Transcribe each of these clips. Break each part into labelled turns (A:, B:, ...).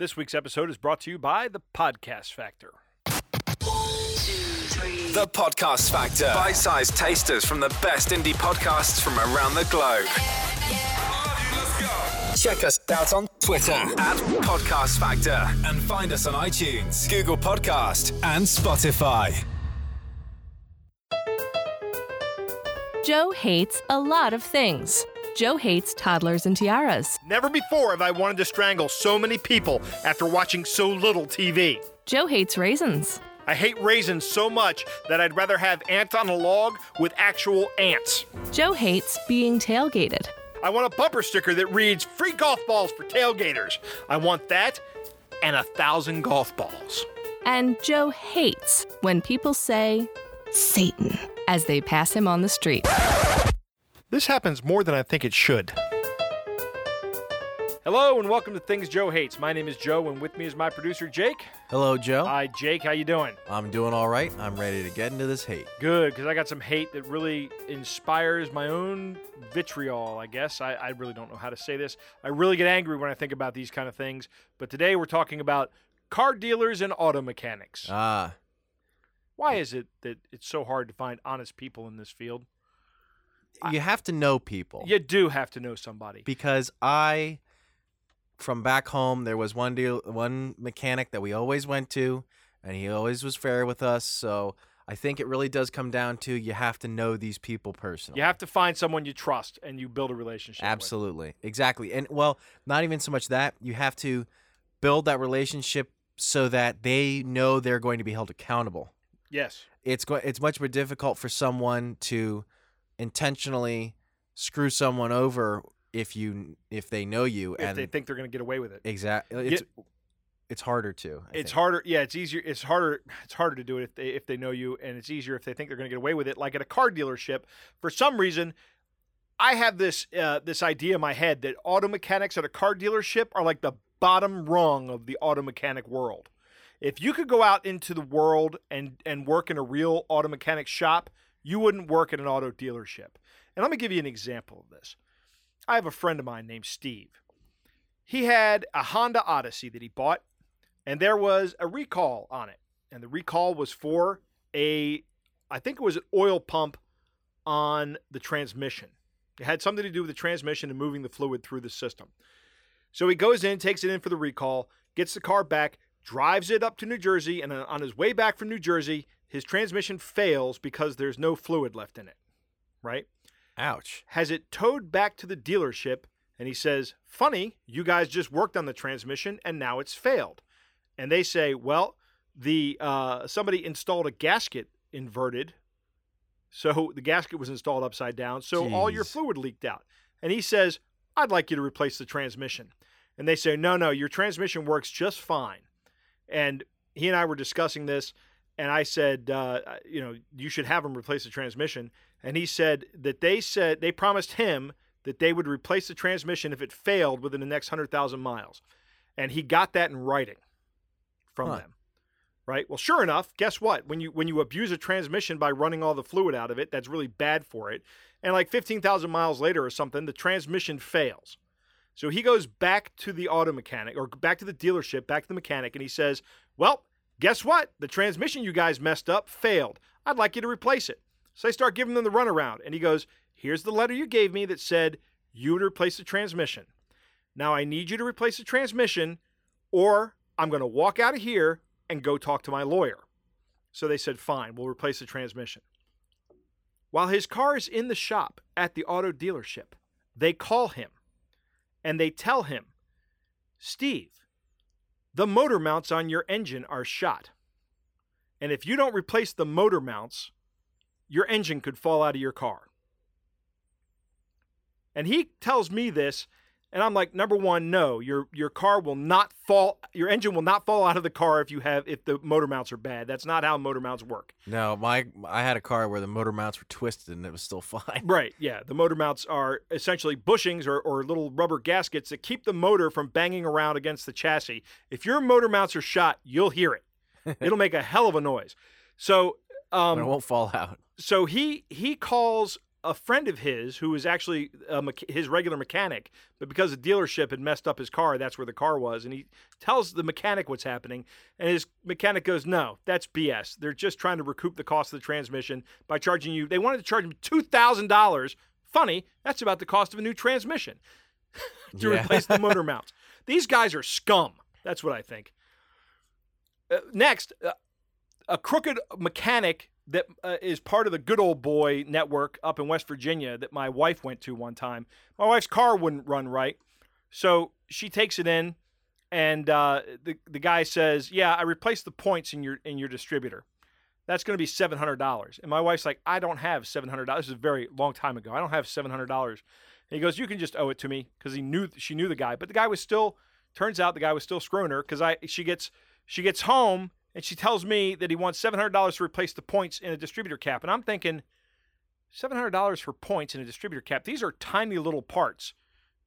A: This week's episode is brought to you by the Podcast Factor.
B: The Podcast Factor. Bite sized tasters from the best indie podcasts from around the globe. Check us out on Twitter at Podcast Factor and find us on iTunes, Google Podcast, and Spotify.
C: Joe hates a lot of things. Joe hates toddlers and tiaras.
A: Never before have I wanted to strangle so many people after watching so little TV.
C: Joe hates raisins.
A: I hate raisins so much that I'd rather have ants on a log with actual ants.
C: Joe hates being tailgated.
A: I want a bumper sticker that reads free golf balls for tailgaters. I want that and a thousand golf balls.
C: And Joe hates when people say Satan as they pass him on the street.
A: This happens more than I think it should. Hello and welcome to Things Joe Hates. My name is Joe and with me is my producer Jake.
D: Hello, Joe.
A: Hi Jake, how you doing?
D: I'm doing all right. I'm ready to get into this hate.
A: Good, because I got some hate that really inspires my own vitriol, I guess. I, I really don't know how to say this. I really get angry when I think about these kind of things. But today we're talking about car dealers and auto mechanics.
D: Ah,
A: Why is it that it's so hard to find honest people in this field?
D: You have to know people.
A: You do have to know somebody.
D: Because I, from back home, there was one deal, one mechanic that we always went to, and he always was fair with us. So I think it really does come down to you have to know these people personally.
A: You have to find someone you trust and you build a relationship. with.
D: Absolutely. Exactly. And well, not even so much that. You have to build that relationship so that they know they're going to be held accountable.
A: Yes.
D: it's go- it's much more difficult for someone to intentionally screw someone over if you if they know you
A: If
D: and
A: they think they're going to get away with it.
D: exactly it's it's harder to I
A: It's
D: think.
A: harder. Yeah, it's easier. It's harder. It's harder to do it if they if they know you, and it's easier if they think they're going to get away with it. Like at a car dealership, for some reason, I have this uh, this idea in my head that auto mechanics at a car dealership are like the bottom rung of the auto mechanic world. If you could go out into the world and and work in a real auto mechanic shop, you wouldn't work at an auto dealership. And let me give you an example of this. I have a friend of mine named Steve. He had a Honda Odyssey that he bought and there was a recall on it. And the recall was for a, I think it was an oil pump on the transmission. It had something to do with the transmission and moving the fluid through the system. So he goes in, takes it in for the recall, gets the car back, drives it up to New Jersey, and on his way back from New Jersey, his transmission fails because there's no fluid left in it. Right?
D: ouch
A: has it towed back to the dealership and he says, Funny, you guys just worked on the transmission and now it's failed. And they say, Well, the uh, somebody installed a gasket inverted. So the gasket was installed upside down. So all your fluid leaked out. And he says, I'd like you to replace the transmission. And they say, No, no, your transmission works just fine. And he and I were discussing this. And I said, uh, you know, you should have him replace the transmission and he said that they said they promised him that they would replace the transmission if it failed within the next 100,000 miles. And he got that in writing from
D: Huh.
A: them. Right? Well, sure enough, guess what? When you when you abuse a transmission by running all the fluid out of it, that's really bad for it. And like 15,000 miles later or something, the transmission fails. So he goes back to the auto mechanic or back to the dealership, back to the mechanic and he says, "Well, guess what? The transmission you guys messed up failed. I'd like you to replace it." So they start giving them the runaround. And he goes, Here's the letter you gave me that said you would replace the transmission. Now I need you to replace the transmission, or I'm going to walk out of here and go talk to my lawyer. So they said, Fine, we'll replace the transmission. While his car is in the shop at the auto dealership, they call him and they tell him, Steve, the motor mounts on your engine are shot. And if you don't replace the motor mounts, your engine could fall out of your car. And he tells me this, and I'm like, number one, no, your your car will not fall, your engine will not fall out of the car if you have if the motor mounts are bad. That's not how motor mounts work.
D: no my i had a car where the motor mounts were twisted and it was still fine
A: Right, yeah. The motor mounts are essentially bushings or, or little rubber gaskets that keep the motor from banging around against the chassis. If your motor mounts are shot, you'll hear it. It'll make a hell of a noise. So um,
D: it won't fall out
A: so he he calls a friend of his who was actually his regular mechanic, but because the dealership had messed up his car, that's where the car was. And he tells the mechanic what's happening. And his mechanic goes, No, that's BS. They're just trying to recoup the cost of the transmission by charging you. They wanted to charge him $2,000. Funny, that's about the cost of a new transmission to
D: Yeah.
A: replace the motor mounts. These guys are scum. That's what I think. Uh, next, uh, a crooked mechanic that uh, is part of the Good Old Boy network up in West Virginia that my wife went to one time. My wife's car wouldn't run right, so she takes it in, and uh, the the guy says, "Yeah, I replaced the points in your in your distributor. That's going to be seven hundred dollars." And my wife's like, "I don't have seven hundred dollars. This is a very long time ago. I don't have seven hundred dollars." He goes, "You can just owe it to me," because he knew she knew the guy, but the guy was still. Turns out the guy was still screwing her because I she gets she gets home and she tells me that he wants seven hundred dollars to replace the points in a distributor cap, and I'm thinking, seven hundred dollars for points in a distributor cap. These are tiny little parts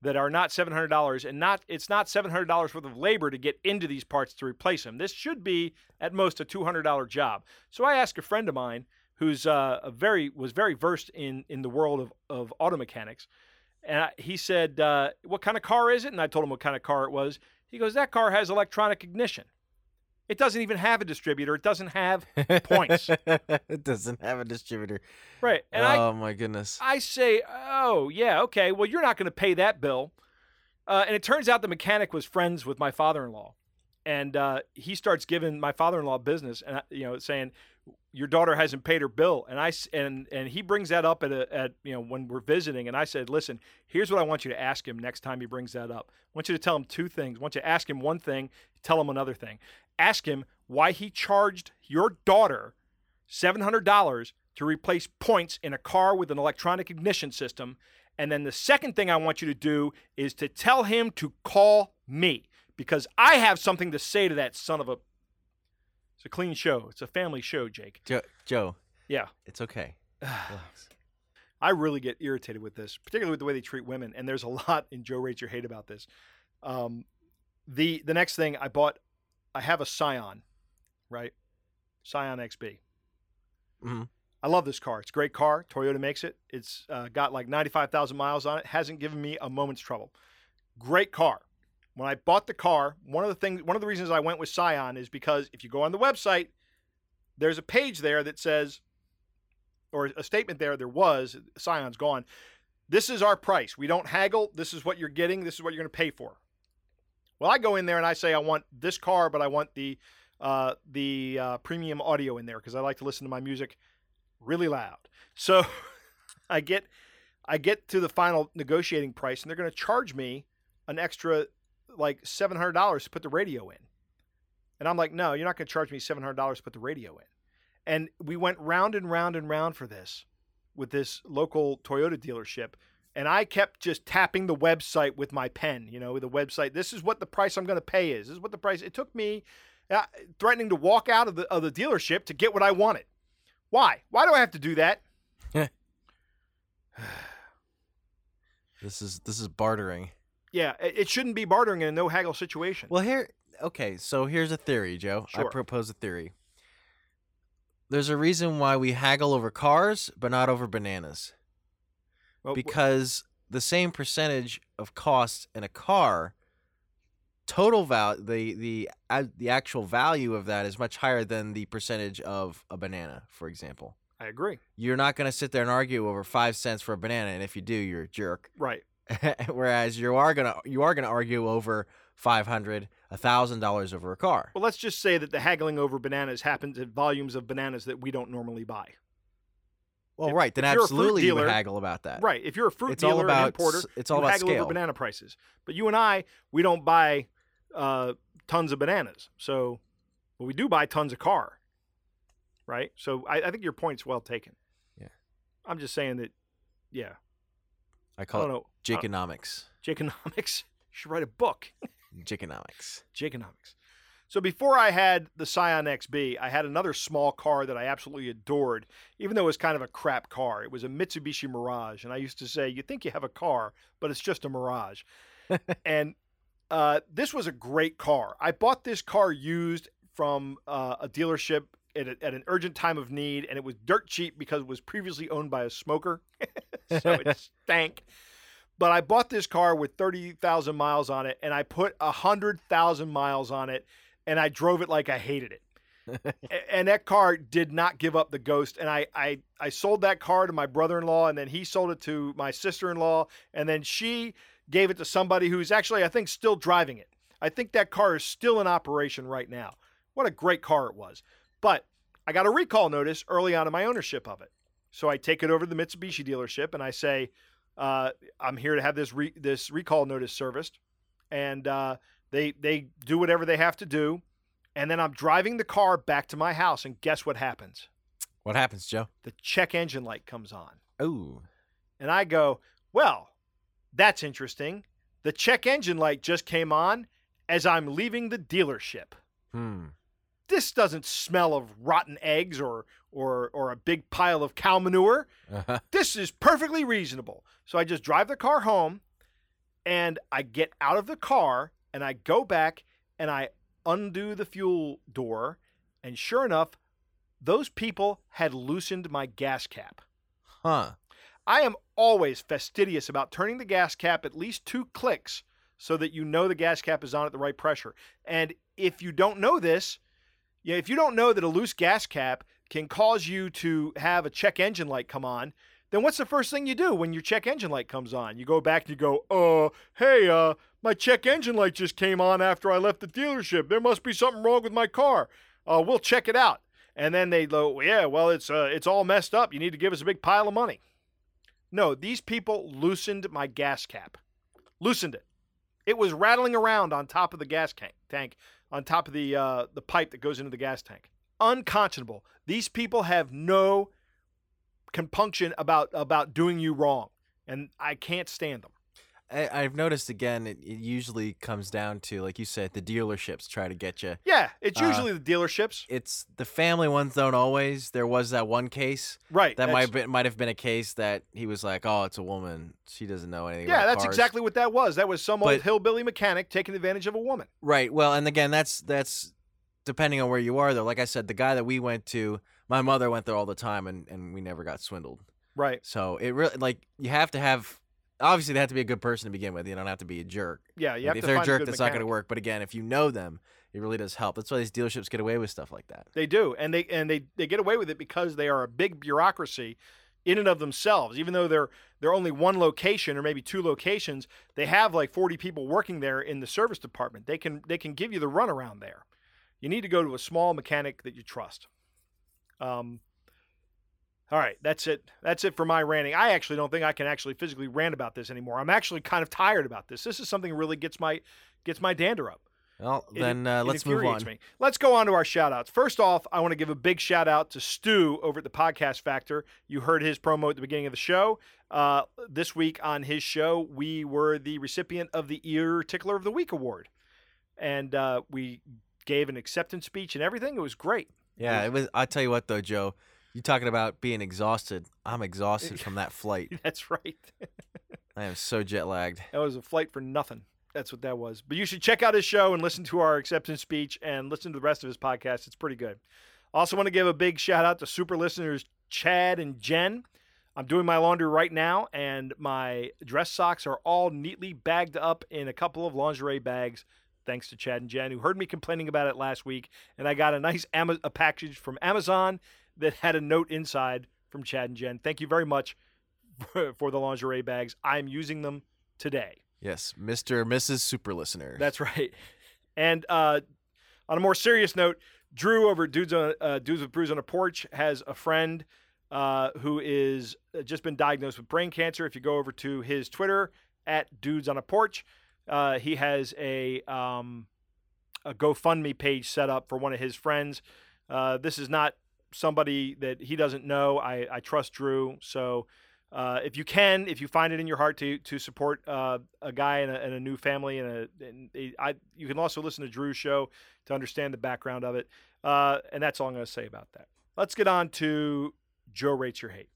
A: that are not seven hundred dollars, and not it's not seven hundred dollars worth of labor to get into these parts to replace them. This should be at most a two hundred dollar job. So I asked a friend of mine who's uh, a very was very versed in in the world of of auto mechanics, and I, he said, uh, "What kind of car is it?" And I told him what kind of car it was. He goes, "That car has electronic ignition." It doesn't even have a distributor. It doesn't have points.
D: it doesn't have a distributor.
A: right. And I,
D: oh my goodness.
A: I say, oh, yeah, okay. Well, you're not going to pay that bill. Uh, and it turns out the mechanic was friends with my father in law. And uh, he starts giving my father in law business and, you know, saying, your daughter hasn't paid her bill. And I, and, and he brings that up at, a, at, you know, when we're visiting. And I said, listen, here's what I want you to ask him next time he brings that up. I want you to tell him two things. I want you to ask him one thing, tell him another thing. Ask him why he charged your daughter $700 to replace points in a car with an electronic ignition system. And then the second thing I want you to do is to tell him to call me because I have something to say to that son of a. It's a clean show. It's a family show, Jake.
D: Joe, Joe,
A: Yeah.
D: it's okay.
A: I really get irritated with this, particularly with the way they treat women. And there's a lot in Joe Rates Your Hate about this. Um, the the next thing I bought, I have a Scion, right? Scion XB.
D: Mhm.
A: I love this car. It's a great car. Toyota makes it. It's uh, got like 95,000 miles on it. Hasn't given me a moment's trouble. Great car. When I bought the car, one of the things, one of the reasons I went with Scion is because if you go on the website, there's a page there that says, or a statement there, there was, Scion's gone. This is our price. We don't haggle. This is what you're getting. This is what you're going to pay for. Well, I go in there and I say I want this car, but I want the uh, the uh, premium audio in there because I like to listen to my music really loud. So I get I get to the final negotiating price, and they're going to charge me an extra like seven hundred dollars to put the radio in. And I'm like, no, you're not going to charge me seven hundred dollars to put the radio in. And we went round and round and round for this with this local Toyota dealership. And I kept just tapping the website with my pen, you know, the website. This is what the price I'm going to pay is. This is what the price. It took me uh, threatening to walk out of the of the dealership to get what I wanted. Why? Why do I have to do that?
D: This is this is bartering.
A: Yeah, it, it shouldn't be bartering in a no haggle situation.
D: Well, here, okay. So here's a theory, Joe.
A: Sure.
D: I propose a theory. There's a reason why we haggle over cars, but not over bananas.
A: Well,
D: because the same percentage of cost in a car total val the the uh, the actual value of that is much higher than the percentage of a banana for example
A: I agree.
D: you're not going to sit there and argue over 5 cents for a banana and if you do you're a jerk
A: Right.
D: whereas you are going to you are going to argue over 500 1000 dollars over a car
A: Well, let's just say that the haggling over bananas happens at volumes of bananas that we don't normally buy.
D: Well
A: if-
D: right then
A: if you're a fruit
D: absolutely you
A: dealer-
D: would haggle about that
A: Right. If you're a fruit
D: it's all
A: dealer
D: about
A: and importer,
D: it's all
A: you
D: about
A: haggle
D: scale
A: over banana prices. But you and I, we don't buy uh, tons of bananas. So, but we do buy tons of car. Right. So I, I think your point's well taken.
D: Yeah.
A: I'm just saying that. Yeah.
D: i
A: I
D: call
A: don't
D: it
A: know.
D: Jaconomics.
A: Jaconomics. You should write a book.
D: Jaconomics.
A: Jaconomics. So before I had the Scion XB, I had another small car that I absolutely adored, even though it was kind of a crap car. It was a Mitsubishi Mirage, and I used to say, "You think you have a car, but it's just a Mirage." and uh, this was a great car. I bought this car used from uh, a dealership at, a, at an urgent time of need, and it was dirt cheap because it was previously owned by a smoker, so it stank. But I bought this car with thirty thousand miles on it, and I put hundred thousand miles on it, and I drove it like I hated it. And that car did not give up the ghost. And I, I, I sold that car to my brother-in-law, and then he sold it to my sister-in-law, and then she gave it to somebody who's actually, I think, still driving it. I think that car is still in operation right now. What a great car it was. But I got a recall notice early on in my ownership of it. So I take it over to the Mitsubishi dealership and I say, uh, I'm here to have this re- this recall notice serviced. And uh, they they do whatever they have to do. And then I'm driving the car back to my house, and guess what happens?
D: What happens, Joe?
A: The check engine light comes on.
D: Oh,
A: And I go, Well, that's interesting. The check engine light just came on as I'm leaving the dealership.
D: hmm.
A: This doesn't smell of rotten eggs or or or a big pile of cow manure.
D: Uh-huh.
A: This is perfectly reasonable. So I just drive the car home and I get out of the car and I go back and I undo the fuel door and sure enough those people had loosened my gas cap.
D: Huh.
A: I am always fastidious about turning the gas cap at least two clicks so that you know the gas cap is on at the right pressure. And if you don't know this, yeah, if you don't know that a loose gas cap can cause you to have a check engine light come on, then what's the first thing you do when your check engine light comes on? You go back and you go, "Uh, hey, uh, my check engine light just came on after I left the dealership. There must be something wrong with my car. Uh, we'll check it out." And then they go, "Yeah, well, it's uh, it's all messed up. You need to give us a big pile of money." No, these people loosened my gas cap. Loosened it. It was rattling around on top of the gas tank, on top of the uh, the pipe that goes into the gas tank. Unconscionable. These people have no compunction about about doing you wrong, and I can't stand them.
D: I, I've noticed again. It, it usually comes down to, like you said, the dealerships try to get you.
A: Yeah, it's
D: Uh,
A: usually the dealerships,
D: It's the family ones don't always. There was that one case
A: right?
D: that might have been, might have been a case that he was like, "Oh, it's a woman. She doesn't know anything."
A: Yeah, that's
D: cars."
A: exactly what that was. That was some old hillbilly mechanic taking advantage of a woman.
D: Right. Well, and again, that's that's depending on where you are though. Like I said, the guy that we went to, my mother went there all the time and and we never got swindled.
A: Right.
D: So it really like you have to have obviously they have to be a good person to begin with. You don't have to be a jerk.
A: Yeah, you
D: Like,
A: have
D: if
A: to
D: they're a jerk,
A: good
D: that's not going to work. But again, if you know them, it really does help. That's why these dealerships get away with stuff like that.
A: They do, and they and they they get away with it because they are a big bureaucracy in and of themselves. Even though they're they're only one location or maybe two locations, they have like 40 people working there in the service department. They can they can give you the runaround there. You need to go to a small mechanic that you trust. Um. All right, that's it. That's it for my ranting. I actually don't think I can actually physically rant about this anymore. I'm actually kind of tired about this. This is something that really gets my gets my dander up.
D: Well,
A: It-
D: then uh, let's move on.
A: Me. Let's go on to our shout outs. First off, I want to give a big shout out to Stu over at the Podcast Factor. You heard his promo at the beginning of the show. Uh, this week on his show, we were the recipient of the Ear Tickler of the Week award. And uh, we gave an acceptance speech and everything. It was great.
D: Yeah, it was. I tell you what, though, Joe, you talking about being exhausted? I'm exhausted from that flight.
A: That's right.
D: I am so jet lagged.
A: That was a flight for nothing. That's what that was. But you should check out his show and listen to our acceptance speech and listen to the rest of his podcast. It's pretty good. Also, want to give a big shout out to super listeners Chad and Jen. I'm doing my laundry right now, and my dress socks are all neatly bagged up in a couple of lingerie bags. Thanks to Chad and Jen, who heard me complaining about it last week, and I got a nice Ama- a package from Amazon that had a note inside from Chad and Jen. Thank you very much for, for the lingerie bags. I'm using them today.
D: Yes, Mr. and Mrs. Super Listener.
A: That's right. And uh, on a more serious note, Drew over Dudes, on, uh, Dudes with Brews on a Porch has a friend uh, who is uh, just been diagnosed with brain cancer. If you go over to his Twitter at Dudes on a Porch, uh, he has a um, a GoFundMe page set up for one of his friends. Uh, this is not somebody that he doesn't know. I, I trust Drew, so uh, if you can, if you find it in your heart to to support uh, a guy and a, and a new family, and, a, and a, I, you can also listen to Drew's show to understand the background of it. Uh, and that's all I'm going to say about that. Let's get on to Joe rates your hate.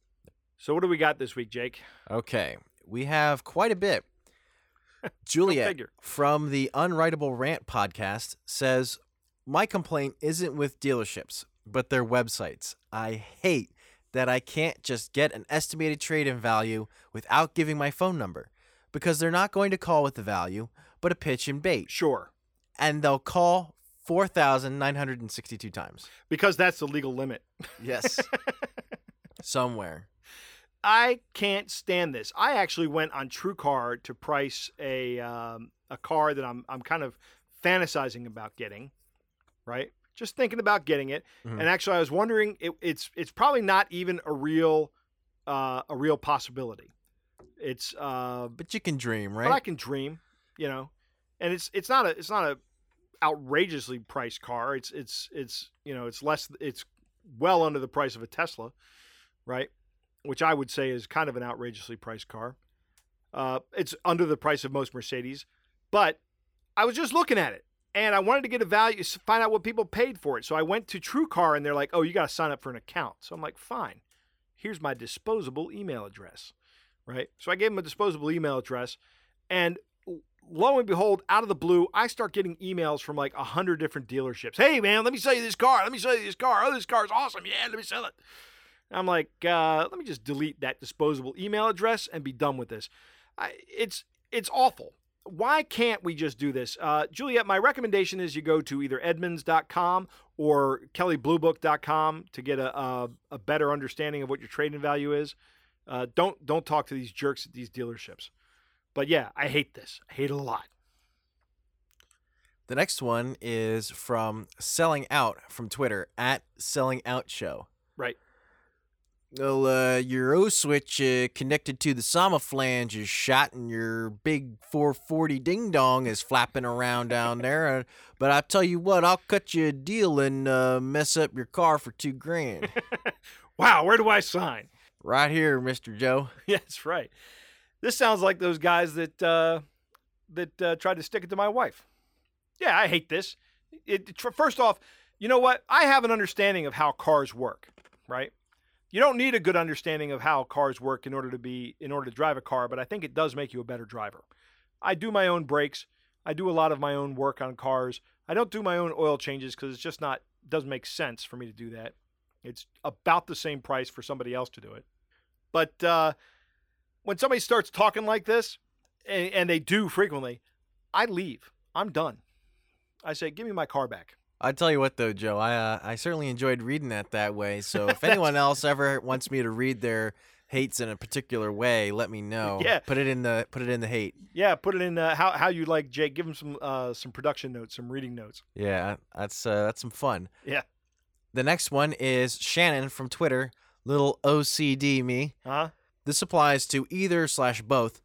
A: So what do we got this week, Jake?
D: Okay, we have quite a bit. Juliet from the Unwritable Rant podcast says, My complaint isn't with dealerships. But their websites. I hate that I can't just get an estimated trade in value without giving my phone number because they're not going to call with the value, but a pitch and bait.
A: Sure.
D: And they'll call 4,962 times.
A: Because that's the legal limit.
D: Yes. Somewhere.
A: I can't stand this. I actually went on TrueCar to price a um, a car that I'm I'm kind of fantasizing about getting, right? Just thinking about getting it,
D: Mhm.
A: and actually I was wondering it, it's it's probably not even a real uh, a real possibility. It's uh,
D: But you can dream, right?
A: but I can dream, you know, and it's it's not a it's not a outrageously priced car. It's it's it's you know it's less it's well under the price of a Tesla, right? Which I would say is kind of an outrageously priced car. Uh, it's under the price of most Mercedes, but I was just looking at it and I wanted to get a value, find out what people paid for it. So I went to TrueCar and they're like, "Oh, you got to sign up for an account." So I'm like, "Fine, here's my disposable email address." Right. So I gave them a disposable email address, and lo and behold, out of the blue, I start getting emails from like a hundred different dealerships. Hey, man, let me sell you this car. Let me sell you this car. Oh, this car is awesome. Yeah, let me sell it. I'm like, uh, let me just delete that disposable email address and be done with this. I, it's it's awful. Why can't we just do this? Uh, Juliet, my recommendation is you go to either Edmunds.com or KelleyBlueBook.com to get a, a, a better understanding of what your trading value is. Uh, don't don't talk to these jerks at these dealerships. But yeah, I hate this. I hate it a lot.
D: The next one is from Selling Out from Twitter at Selling Out Show.
A: Right.
D: Well, uh, your O switch uh, connected to the Sama flange is shot, and your big 440 ding dong is flapping around down there. Uh, but I tell you what, I'll cut you a deal and uh, mess up your car for two grand.
A: Wow, where do I sign?
D: right here, Mister Joe.
A: Yeah, that's right. This sounds like those guys that uh, that uh, tried to stick it to my wife. Yeah, I hate this. It, tr- first off, you know what? I have an understanding of how cars work, right? You don't need a good understanding of how cars work in order to be in order to drive a car, but I think it does make you a better driver. I do my own brakes. I do a lot of my own work on cars. I don't do my own oil changes because it's just not doesn't make sense for me to do that. It's about the same price for somebody else to do it. But uh, when somebody starts talking like this, and, and they do frequently, I leave. I'm done. I say, give me my car back.
D: I tell you what, though, Joe, I uh, I certainly enjoyed reading that that way. So if anyone else ever wants me to read their hates in a particular way, let me know.
A: Yeah.
D: Put it in the put it in the hate.
A: Yeah, put it in uh, how how you like, Jake. Give him some uh, some production notes, some reading notes.
D: Yeah, that's uh, that's some fun.
A: Yeah.
D: The next one is Shannon from Twitter. Little OCD me.
A: Huh?
D: This applies to either slash both,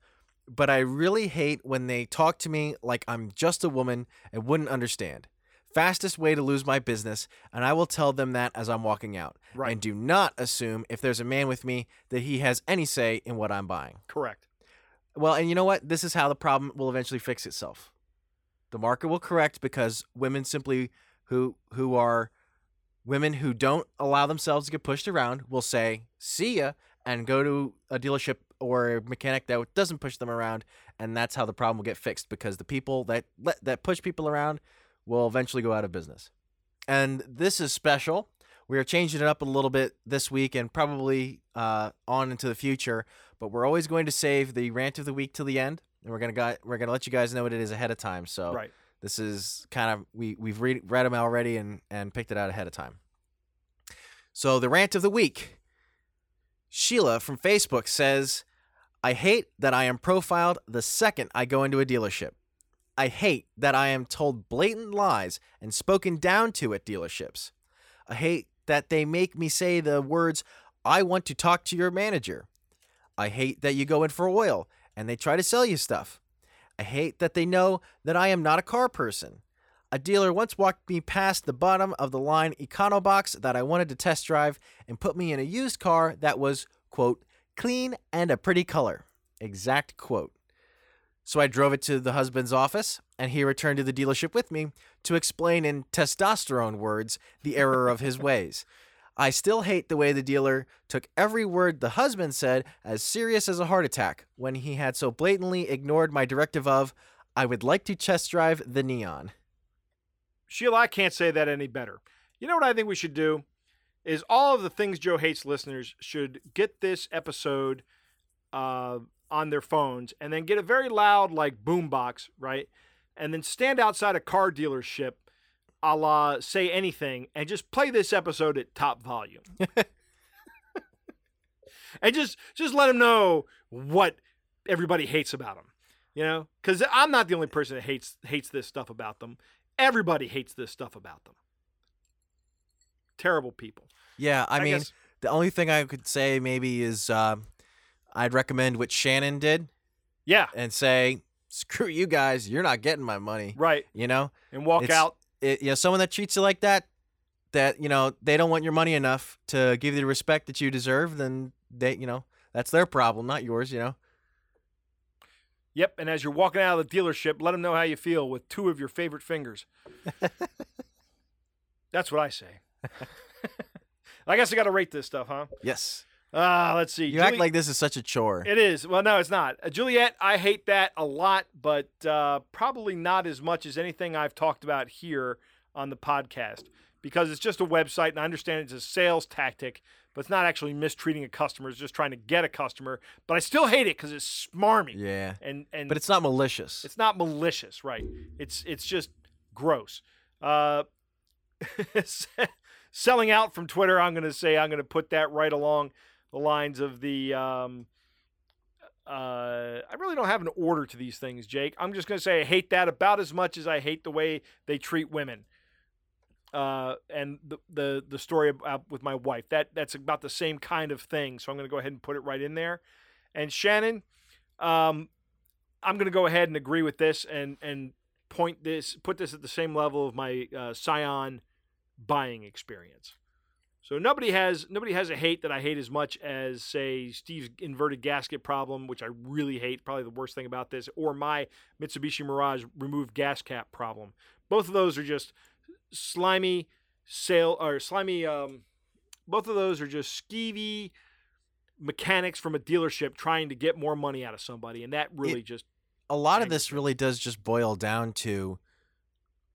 D: but I really hate when they talk to me like I'm just a woman and wouldn't understand. Fastest way to lose my business, and I will tell them that as I'm walking out.
A: Right.
D: And do not assume if there's a man with me that he has any say in what I'm buying.
A: Correct.
D: Well, and you know what? This is how the problem will eventually fix itself. The market will correct because women simply who who are women who don't allow themselves to get pushed around will say, "See ya," and go to a dealership or a mechanic that doesn't push them around, and that's how the problem will get fixed because the people that let, that push people around will eventually go out of business. And this is special. We are changing it up a little bit this week and probably uh, on into the future, but we're always going to save the rant of the week till the end, and we're gonna we're gonna let you guys know what it is ahead of time. So
A: Right.
D: this is kind of we we've read read them already and and picked it out ahead of time. So the rant of the week. Sheila from Facebook says, "I hate that I am profiled the second I go into a dealership. I hate that I am told blatant lies and spoken down to at dealerships. I hate that they make me say the words, I want to talk to your manager. I hate that you go in for oil and they try to sell you stuff. I hate that they know that I am not a car person. A dealer once walked me past the bottom of the line Econobox that I wanted to test drive and put me in a used car that was, quote, clean and a pretty color. Exact quote. So I drove it to the husband's office, and he returned to the dealership with me to explain in testosterone words the error of his ways. I still hate the way the dealer took every word the husband said as serious as a heart attack when he had so blatantly ignored my directive of, I would like to test drive the Neon.
A: Sheila, I can't say that any better. You know what I think we should do? is all of the things Joe hates listeners should get this episode uh, on their phones and then get a very loud like boombox, right? And then stand outside a car dealership, a la say anything, and just play this episode at top volume. and just just let them know what everybody hates about them. You know, because I'm not the only person that hates hates this stuff about them. Everybody hates this stuff about them. Terrible people.
D: Yeah, I,
A: I
D: mean,
A: guess-
D: the only thing I could say maybe is um, I'd recommend what Shannon did
A: Yeah,
D: and say, "Screw you guys, you're not getting my money."
A: right.
D: You know,
A: And walk
D: It's-
A: out.
D: it, you know, someone that treats you like that, that you know they don't want your money enough to give you the respect that you deserve, then they, you know, that's their problem, not yours. You know.
A: Yep. And as you're walking out of the dealership, let them know how you feel with two of your favorite fingers. That's what I say. I guess I got to rate this stuff, huh?
D: Yes.
A: Ah, let's see.
D: You
A: Julie-
D: act like this is such a chore.
A: It is. Well, no, it's not. Uh, Juliet, I hate that a lot, but uh, probably not as much as anything I've talked about here on the podcast because it's just a website, and I understand it's a sales tactic, but it's not actually mistreating a customer. It's just trying to get a customer. But I still hate it because it's smarmy.
D: yeah,
A: And and
D: but it's not malicious.
A: it's not malicious, right? It's it's just gross. Uh, selling out from Twitter, I'm going to say I'm going to put that right along the lines of the. Um, uh, I really don't have an order to these things, Jake. I'm just going to say I hate that about as much as I hate the way they treat women. Uh, and the, the the story about with my wife that that's about the same kind of thing. So I'm going to go ahead and put it right in there. And Shannon, um, I'm going to go ahead and agree with this and and point this put this at the same level of my uh, Scion buying experience. So nobody has nobody has a hate that I hate as much as say Steve's inverted gasket problem, which I really hate. Probably the worst thing about this, or my Mitsubishi Mirage removed gas cap problem. Both of those are just slimy sale or slimy. Um, both of those are just skeevy mechanics from a dealership trying to get more money out of somebody, and that really just
D: a lot of this really does just boil down to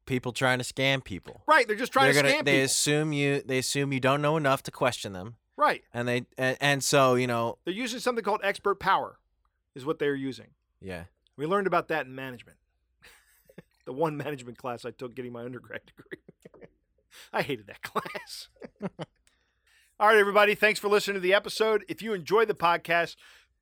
D: people trying to scam people.
A: right. They're just trying
D: They're
A: to
D: gonna,
A: scam
D: they
A: people.
D: assume you they assume you don't know enough to question them,
A: right.
D: and they and, and so you know
A: They're using something called expert power, is what they're using.
D: yeah
A: We learned about that in management. the one management class I took getting my undergrad degree. I hated that class. All right, everybody. Thanks for listening to the episode. If you enjoyed the podcast,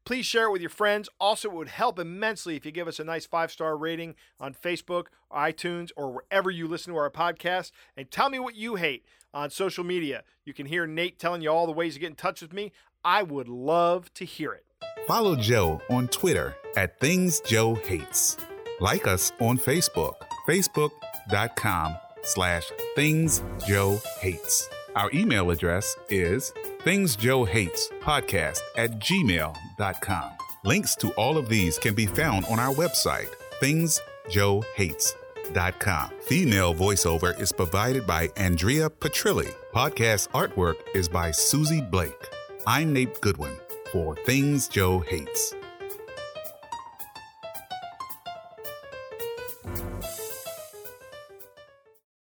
A: please share it with your friends. Also, it would help immensely if you give us a nice five star rating on Facebook, iTunes, or wherever you listen to our podcast. And tell me what you hate on social media. You can hear Nate telling you all the ways to get in touch with me. I would love to hear it.
E: Follow Joe on Twitter at Things Joe Hates. Like us on Facebook, facebook.com slash Things Joe Hates. Our email address is Things Joe Hates Podcast at gmail.com. Links to all of these can be found on our website, thingsjoehates.com. Female voiceover is provided by Andrea Petrilli. Podcast artwork is by Susie Blake. I'm Nate Goodwin for Things Joe Hates.